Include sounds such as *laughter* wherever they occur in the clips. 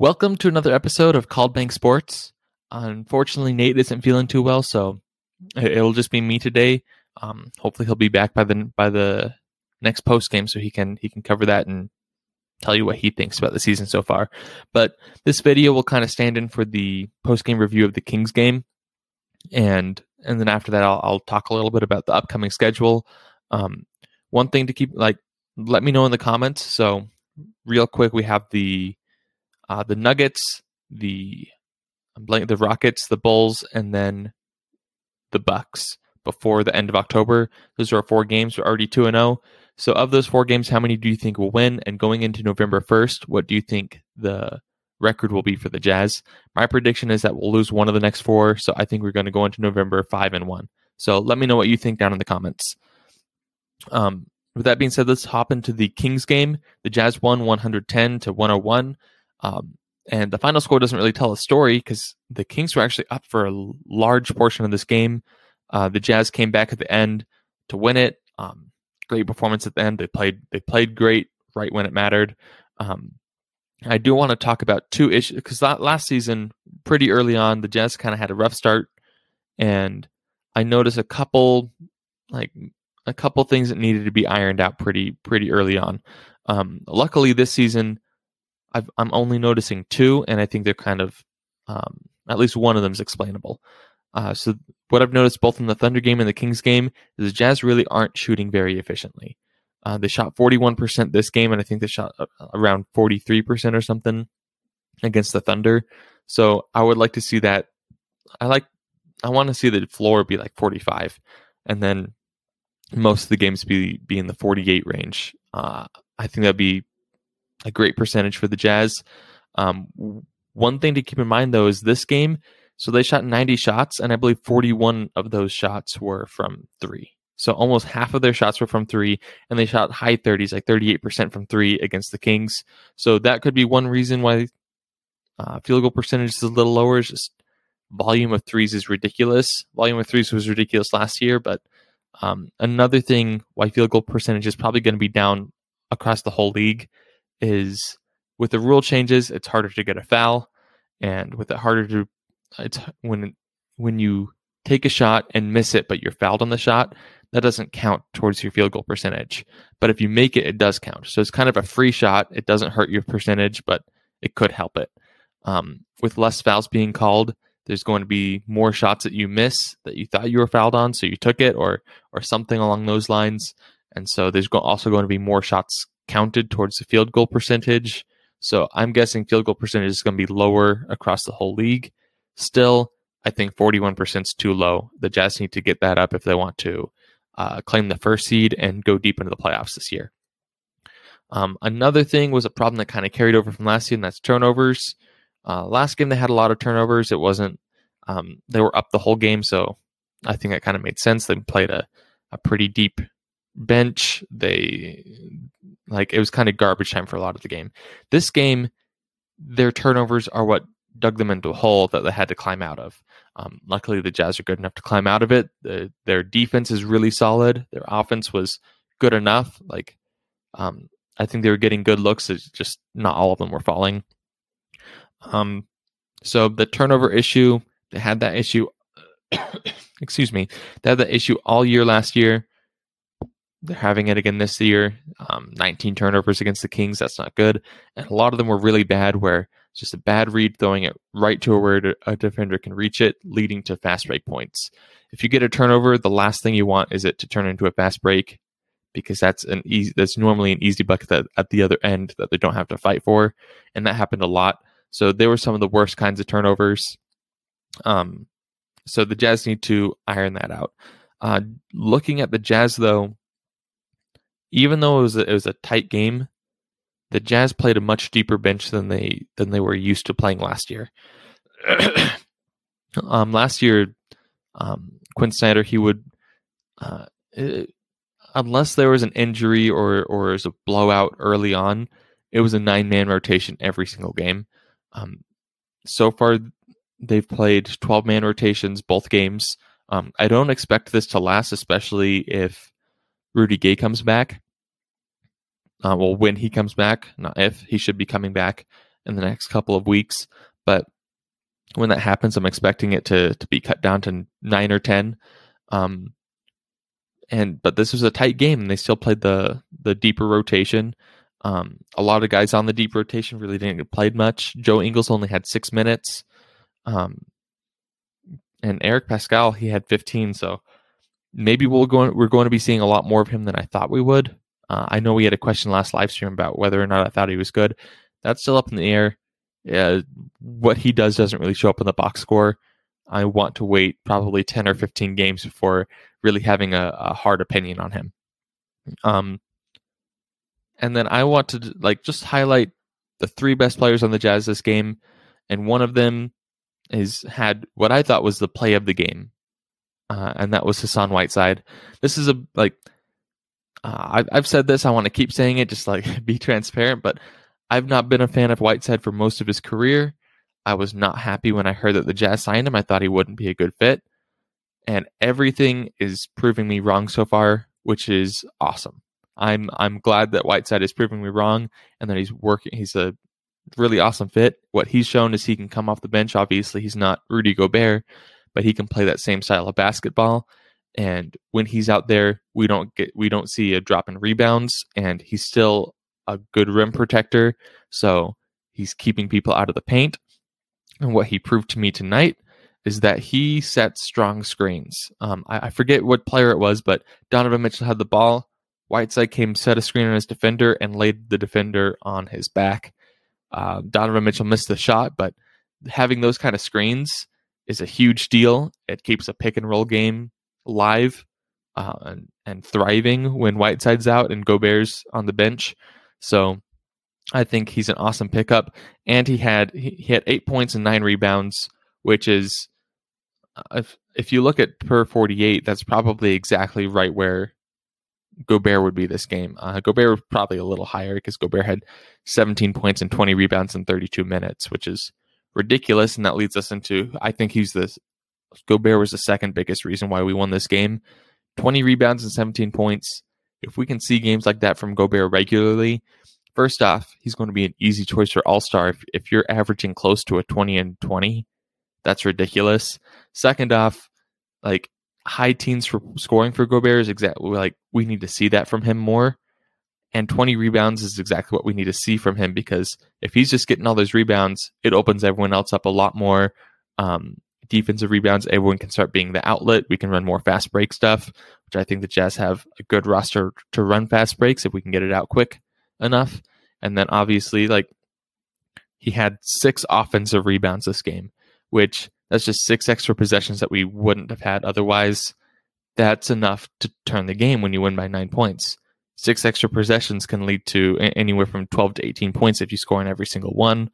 Welcome to another episode of Called Bank Sports. Unfortunately, Nate isn't feeling too well, so it'll just be me today. Um, hopefully, he'll be back by the by the next post game, so he can he can cover that and tell you what he thinks about the season so far. But this video will kind of stand in for the post game review of the Kings game, and and then after that, I'll, I'll talk a little bit about the upcoming schedule. Um, one thing to keep like, let me know in the comments. So, real quick, we have the uh, the Nuggets, the blank, the Rockets, the Bulls, and then the Bucks before the end of October. Those are our four games. We're already two and zero. Oh. So, of those four games, how many do you think will win? And going into November first, what do you think the record will be for the Jazz? My prediction is that we'll lose one of the next four. So, I think we're going to go into November five and one. So, let me know what you think down in the comments. Um, with that being said, let's hop into the Kings game. The Jazz won 110 to 101. Um, and the final score doesn't really tell a story because the Kings were actually up for a large portion of this game. Uh, the Jazz came back at the end to win it. Um, great performance at the end. They played they played great right when it mattered. Um, I do want to talk about two issues because last season, pretty early on, the Jazz kind of had a rough start, and I noticed a couple like a couple things that needed to be ironed out pretty pretty early on. Um, luckily, this season i am only noticing two, and I think they're kind of um, at least one of them is explainable. Uh, so what I've noticed both in the Thunder game and the Kings game is the Jazz really aren't shooting very efficiently. Uh, they shot 41% this game, and I think they shot around 43% or something against the Thunder. So I would like to see that. I like. I want to see the floor be like 45, and then most of the games be be in the 48 range. Uh, I think that'd be a great percentage for the Jazz. Um, one thing to keep in mind though is this game. So they shot 90 shots, and I believe 41 of those shots were from three. So almost half of their shots were from three, and they shot high 30s, like 38% from three against the Kings. So that could be one reason why uh, field goal percentage is a little lower. Is just volume of threes is ridiculous. Volume of threes was ridiculous last year, but um, another thing why field goal percentage is probably going to be down across the whole league is with the rule changes, it's harder to get a foul, and with it harder to, it's when when you take a shot and miss it, but you're fouled on the shot, that doesn't count towards your field goal percentage. But if you make it, it does count. So it's kind of a free shot. It doesn't hurt your percentage, but it could help it. Um, with less fouls being called, there's going to be more shots that you miss that you thought you were fouled on, so you took it, or or something along those lines. And so there's also going to be more shots counted towards the field goal percentage. So I'm guessing field goal percentage is going to be lower across the whole league. Still, I think 41% is too low. The Jazz need to get that up if they want to uh, claim the first seed and go deep into the playoffs this year. Um, another thing was a problem that kind of carried over from last year, and that's turnovers. Uh, last game they had a lot of turnovers. It wasn't um, they were up the whole game, so I think that kind of made sense. They played a, a pretty deep bench. They like it was kind of garbage time for a lot of the game. This game, their turnovers are what dug them into a hole that they had to climb out of. Um, luckily, the Jazz are good enough to climb out of it. The, their defense is really solid. Their offense was good enough. Like, um, I think they were getting good looks. It's just not all of them were falling. Um, so the turnover issue, they had that issue. *coughs* excuse me, they had that issue all year last year. They're having it again this year. Um, 19 turnovers against the Kings. That's not good. And a lot of them were really bad, where it's just a bad read, throwing it right to where a defender can reach it, leading to fast break points. If you get a turnover, the last thing you want is it to turn into a fast break, because that's an easy. That's normally an easy bucket that, at the other end that they don't have to fight for, and that happened a lot. So they were some of the worst kinds of turnovers. Um, so the Jazz need to iron that out. Uh, looking at the Jazz, though, even though it was a, it was a tight game, the Jazz played a much deeper bench than they than they were used to playing last year. *clears throat* um, last year, um, Quin Snyder he would, uh, it, unless there was an injury or or was a blowout early on, it was a nine man rotation every single game. Um, so far, they've played twelve man rotations both games. Um, I don't expect this to last, especially if Rudy Gay comes back. Uh, well, when he comes back, not if he should be coming back, in the next couple of weeks. But when that happens, I'm expecting it to to be cut down to nine or ten. Um, and but this was a tight game, and they still played the the deeper rotation. Um, a lot of guys on the deep rotation really didn't get played much. Joe Ingles only had six minutes, um, and Eric Paschall he had 15. So maybe we'll go. We're going to be seeing a lot more of him than I thought we would. Uh, I know we had a question last live stream about whether or not I thought he was good. That's still up in the air. Yeah, what he does doesn't really show up in the box score. I want to wait probably 10 or 15 games before really having a, a hard opinion on him. Um, and then I want to like just highlight the three best players on the Jazz this game, and one of them is had what I thought was the play of the game, uh, and that was Hassan Whiteside. This is a like uh, I've I've said this. I want to keep saying it, just like *laughs* be transparent. But I've not been a fan of Whiteside for most of his career. I was not happy when I heard that the Jazz signed him. I thought he wouldn't be a good fit, and everything is proving me wrong so far, which is awesome. I'm I'm glad that Whiteside is proving me wrong and that he's working. He's a really awesome fit. What he's shown is he can come off the bench. Obviously, he's not Rudy Gobert, but he can play that same style of basketball. And when he's out there, we don't get we don't see a drop in rebounds, and he's still a good rim protector. So he's keeping people out of the paint. And what he proved to me tonight is that he sets strong screens. Um, I, I forget what player it was, but Donovan Mitchell had the ball Whiteside came, set a screen on his defender, and laid the defender on his back. Uh, Donovan Mitchell missed the shot, but having those kind of screens is a huge deal. It keeps a pick and roll game live uh, and, and thriving when Whiteside's out and Gobert's on the bench. So I think he's an awesome pickup. And he had he, he had eight points and nine rebounds, which is uh, if if you look at per forty eight, that's probably exactly right where Gobert would be this game. Uh, Gobert was probably a little higher because Gobert had 17 points and 20 rebounds in 32 minutes, which is ridiculous. And that leads us into I think he's the Gobert was the second biggest reason why we won this game. 20 rebounds and 17 points. If we can see games like that from Gobert regularly, first off, he's going to be an easy choice for All Star. If, if you're averaging close to a 20 and 20, that's ridiculous. Second off, like high teens for scoring for Gobert is exactly like we need to see that from him more. And 20 rebounds is exactly what we need to see from him because if he's just getting all those rebounds, it opens everyone else up a lot more. Um, defensive rebounds, everyone can start being the outlet. We can run more fast break stuff, which I think the Jazz have a good roster to run fast breaks if we can get it out quick enough. And then obviously, like he had six offensive rebounds this game, which that's just six extra possessions that we wouldn't have had otherwise. That's enough to turn the game when you win by nine points. Six extra possessions can lead to anywhere from 12 to 18 points if you score in every single one.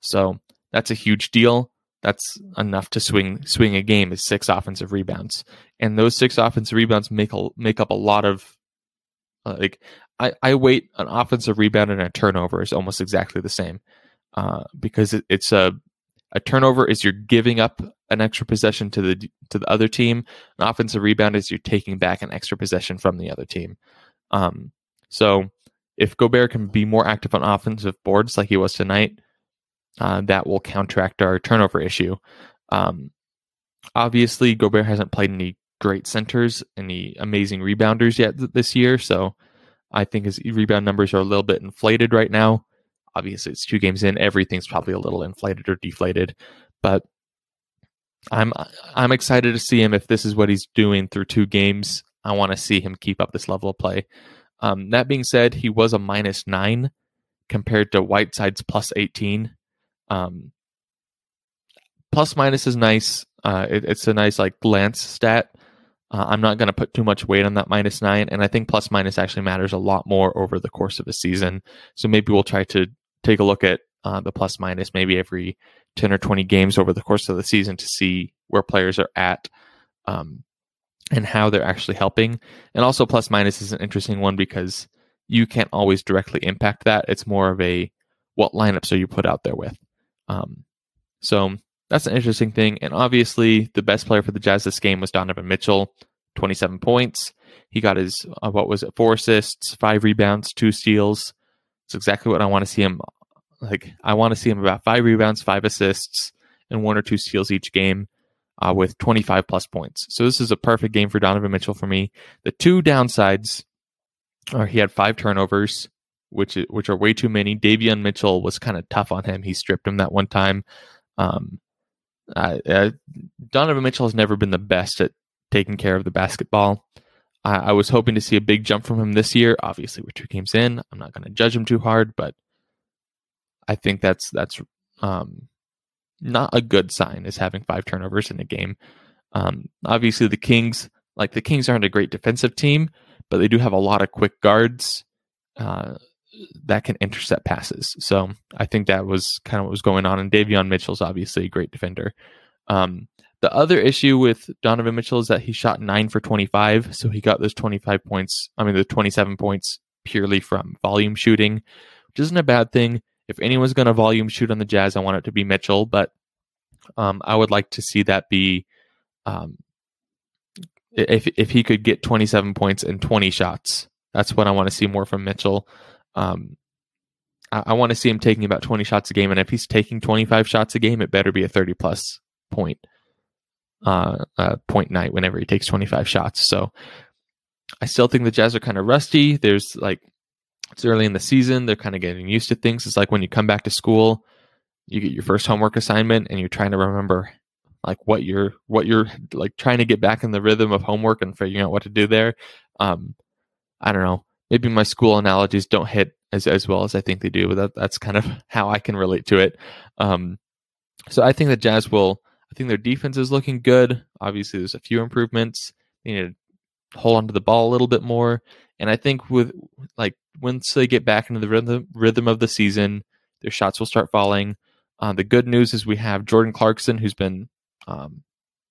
So that's a huge deal. That's enough to swing swing a game is six offensive rebounds, and those six offensive rebounds make a, make up a lot of uh, like I, I weight an offensive rebound and a turnover is almost exactly the same uh, because it, it's a a turnover is you're giving up an extra possession to the to the other team. An offensive rebound is you're taking back an extra possession from the other team. Um, so if Gobert can be more active on offensive boards like he was tonight, uh, that will counteract our turnover issue. Um, obviously, Gobert hasn't played any great centers, any amazing rebounders yet th- this year, so I think his rebound numbers are a little bit inflated right now. Obviously, it's two games in. Everything's probably a little inflated or deflated, but I'm I'm excited to see him if this is what he's doing through two games. I want to see him keep up this level of play. Um, that being said, he was a minus nine compared to Whiteside's plus 18. Um, plus minus is nice. Uh, it, it's a nice like glance stat. Uh, I'm not going to put too much weight on that minus nine, and I think plus minus actually matters a lot more over the course of a season. So maybe we'll try to take a look at uh, the plus minus maybe every 10 or 20 games over the course of the season to see where players are at um, and how they're actually helping. And also, plus minus is an interesting one because you can't always directly impact that. It's more of a what lineups are you put out there with. Um, so that's an interesting thing. And obviously, the best player for the Jazz this game was Donovan Mitchell, 27 points. He got his, uh, what was it, four assists, five rebounds, two steals. It's exactly what I want to see him like I want to see him about five rebounds, five assists, and one or two steals each game. Uh, with 25 plus points. So this is a perfect game for Donovan Mitchell for me. The two downsides are he had five turnovers, which which are way too many. Davion Mitchell was kind of tough on him. He stripped him that one time. Um, uh, Donovan Mitchell has never been the best at taking care of the basketball. I, I was hoping to see a big jump from him this year. Obviously, we're two games in. I'm not going to judge him too hard, but I think that's that's um, not a good sign. Is having five turnovers in a game. Um, obviously, the Kings, like the Kings, aren't a great defensive team, but they do have a lot of quick guards uh, that can intercept passes. So I think that was kind of what was going on. And Davion Mitchell's obviously a great defender. Um, the other issue with Donovan Mitchell is that he shot nine for 25. So he got those 25 points, I mean, the 27 points purely from volume shooting, which isn't a bad thing. If anyone's going to volume shoot on the Jazz, I want it to be Mitchell, but um, I would like to see that be um, if if he could get 27 points and 20 shots. That's what I want to see more from Mitchell. Um, I, I want to see him taking about 20 shots a game, and if he's taking 25 shots a game, it better be a 30 plus point uh, uh, point night whenever he takes 25 shots. So I still think the Jazz are kind of rusty. There's like it's early in the season; they're kind of getting used to things. It's like when you come back to school, you get your first homework assignment, and you're trying to remember like what you're what you're like trying to get back in the rhythm of homework and figuring out what to do there. Um, I don't know. Maybe my school analogies don't hit as as well as I think they do, but that, that's kind of *laughs* how I can relate to it. Um, so I think the Jazz will. I think their defense is looking good. Obviously, there's a few improvements. They need to hold onto the ball a little bit more, and I think with like once they get back into the rhythm rhythm of the season, their shots will start falling. Uh, the good news is we have Jordan Clarkson, who's been um,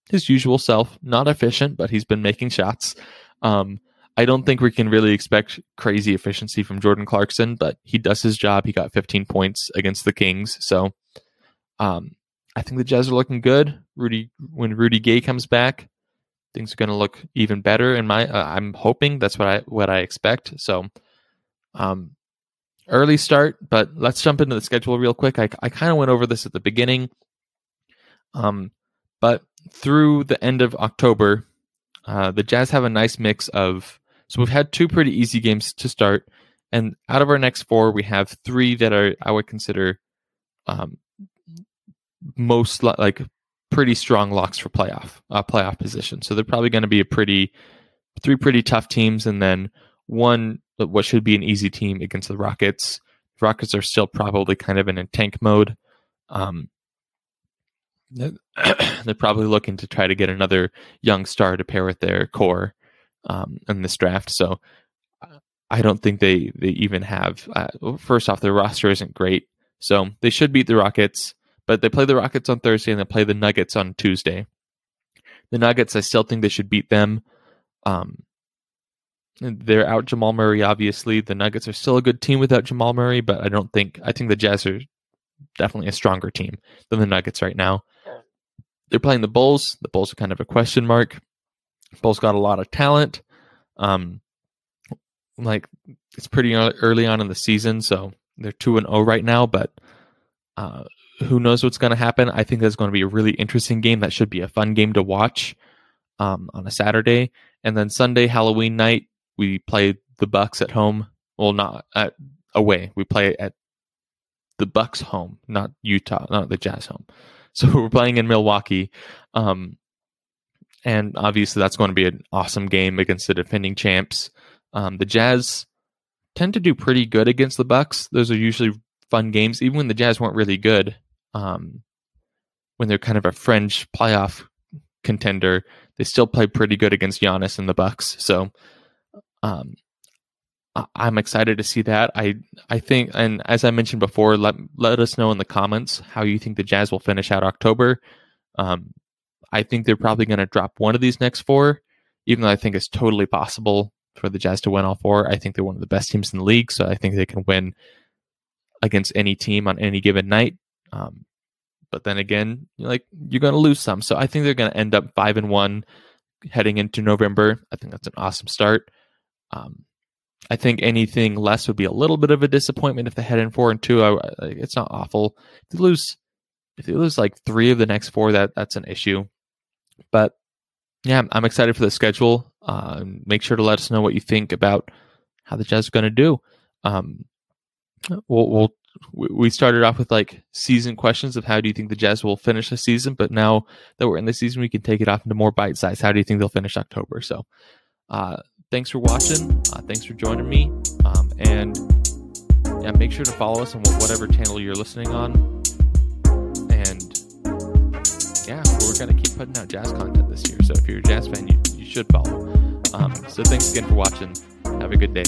his usual self, not efficient, but he's been making shots. Um, I don't think we can really expect crazy efficiency from Jordan Clarkson, but he does his job. He got 15 points against the Kings, so um, I think the Jazz are looking good. Rudy, when Rudy Gay comes back, things are going to look even better. In my, uh, I'm hoping that's what I what I expect. So, um, early start, but let's jump into the schedule real quick. I I kind of went over this at the beginning. Um, but through the end of October, uh, the Jazz have a nice mix of. So we've had two pretty easy games to start, and out of our next four, we have three that are I would consider um, most like pretty strong locks for playoff uh, playoff position. So they're probably going to be a pretty three pretty tough teams, and then one what should be an easy team against the Rockets. Rockets are still probably kind of in a tank mode. Um, they're *clears throat* probably looking to try to get another young star to pair with their core um, in this draft. So I don't think they they even have. Uh, first off, their roster isn't great, so they should beat the Rockets. But they play the Rockets on Thursday and they play the Nuggets on Tuesday. The Nuggets, I still think they should beat them. Um, they're out Jamal Murray, obviously. The Nuggets are still a good team without Jamal Murray, but I don't think I think the Jazz are definitely a stronger team than the Nuggets right now they're playing the Bulls. The Bulls are kind of a question mark. Bulls got a lot of talent. Um, like it's pretty early on in the season, so they're two and zero oh right now. But uh, who knows what's going to happen? I think that's going to be a really interesting game. That should be a fun game to watch um, on a Saturday, and then Sunday, Halloween night, we play the Bucks at home. Well, not at away. We play at the Bucks home, not Utah, not the Jazz home. So *laughs* we're playing in Milwaukee. Um, and obviously, that's going to be an awesome game against the defending champs. Um, the Jazz tend to do pretty good against the Bucks. Those are usually fun games, even when the Jazz weren't really good. Um, when they're kind of a fringe playoff contender, they still play pretty good against Giannis and the Bucks. So, um, I'm excited to see that. I I think, and as I mentioned before, let let us know in the comments how you think the Jazz will finish out October. Um, I think they're probably going to drop one of these next four, even though I think it's totally possible for the Jazz to win all four. I think they're one of the best teams in the league, so I think they can win against any team on any given night. Um, but then again, like you're going to lose some, so I think they're going to end up five and one heading into November. I think that's an awesome start. Um, I think anything less would be a little bit of a disappointment if they head in four and two. I, it's not awful. If they lose, if they lose like three of the next four, that that's an issue. But yeah, I'm excited for the schedule. Uh, make sure to let us know what you think about how the Jazz are going to do. Um, we'll, we'll we started off with like season questions of how do you think the Jazz will finish the season, but now that we're in the season, we can take it off into more bite size. How do you think they'll finish October? So, uh, thanks for watching. Uh, thanks for joining me. Um, and yeah, make sure to follow us on whatever channel you're listening on. And yeah, we're going to keep putting out jazz content this year. So if you're a jazz fan, you, you should follow. Um, so thanks again for watching. Have a good day.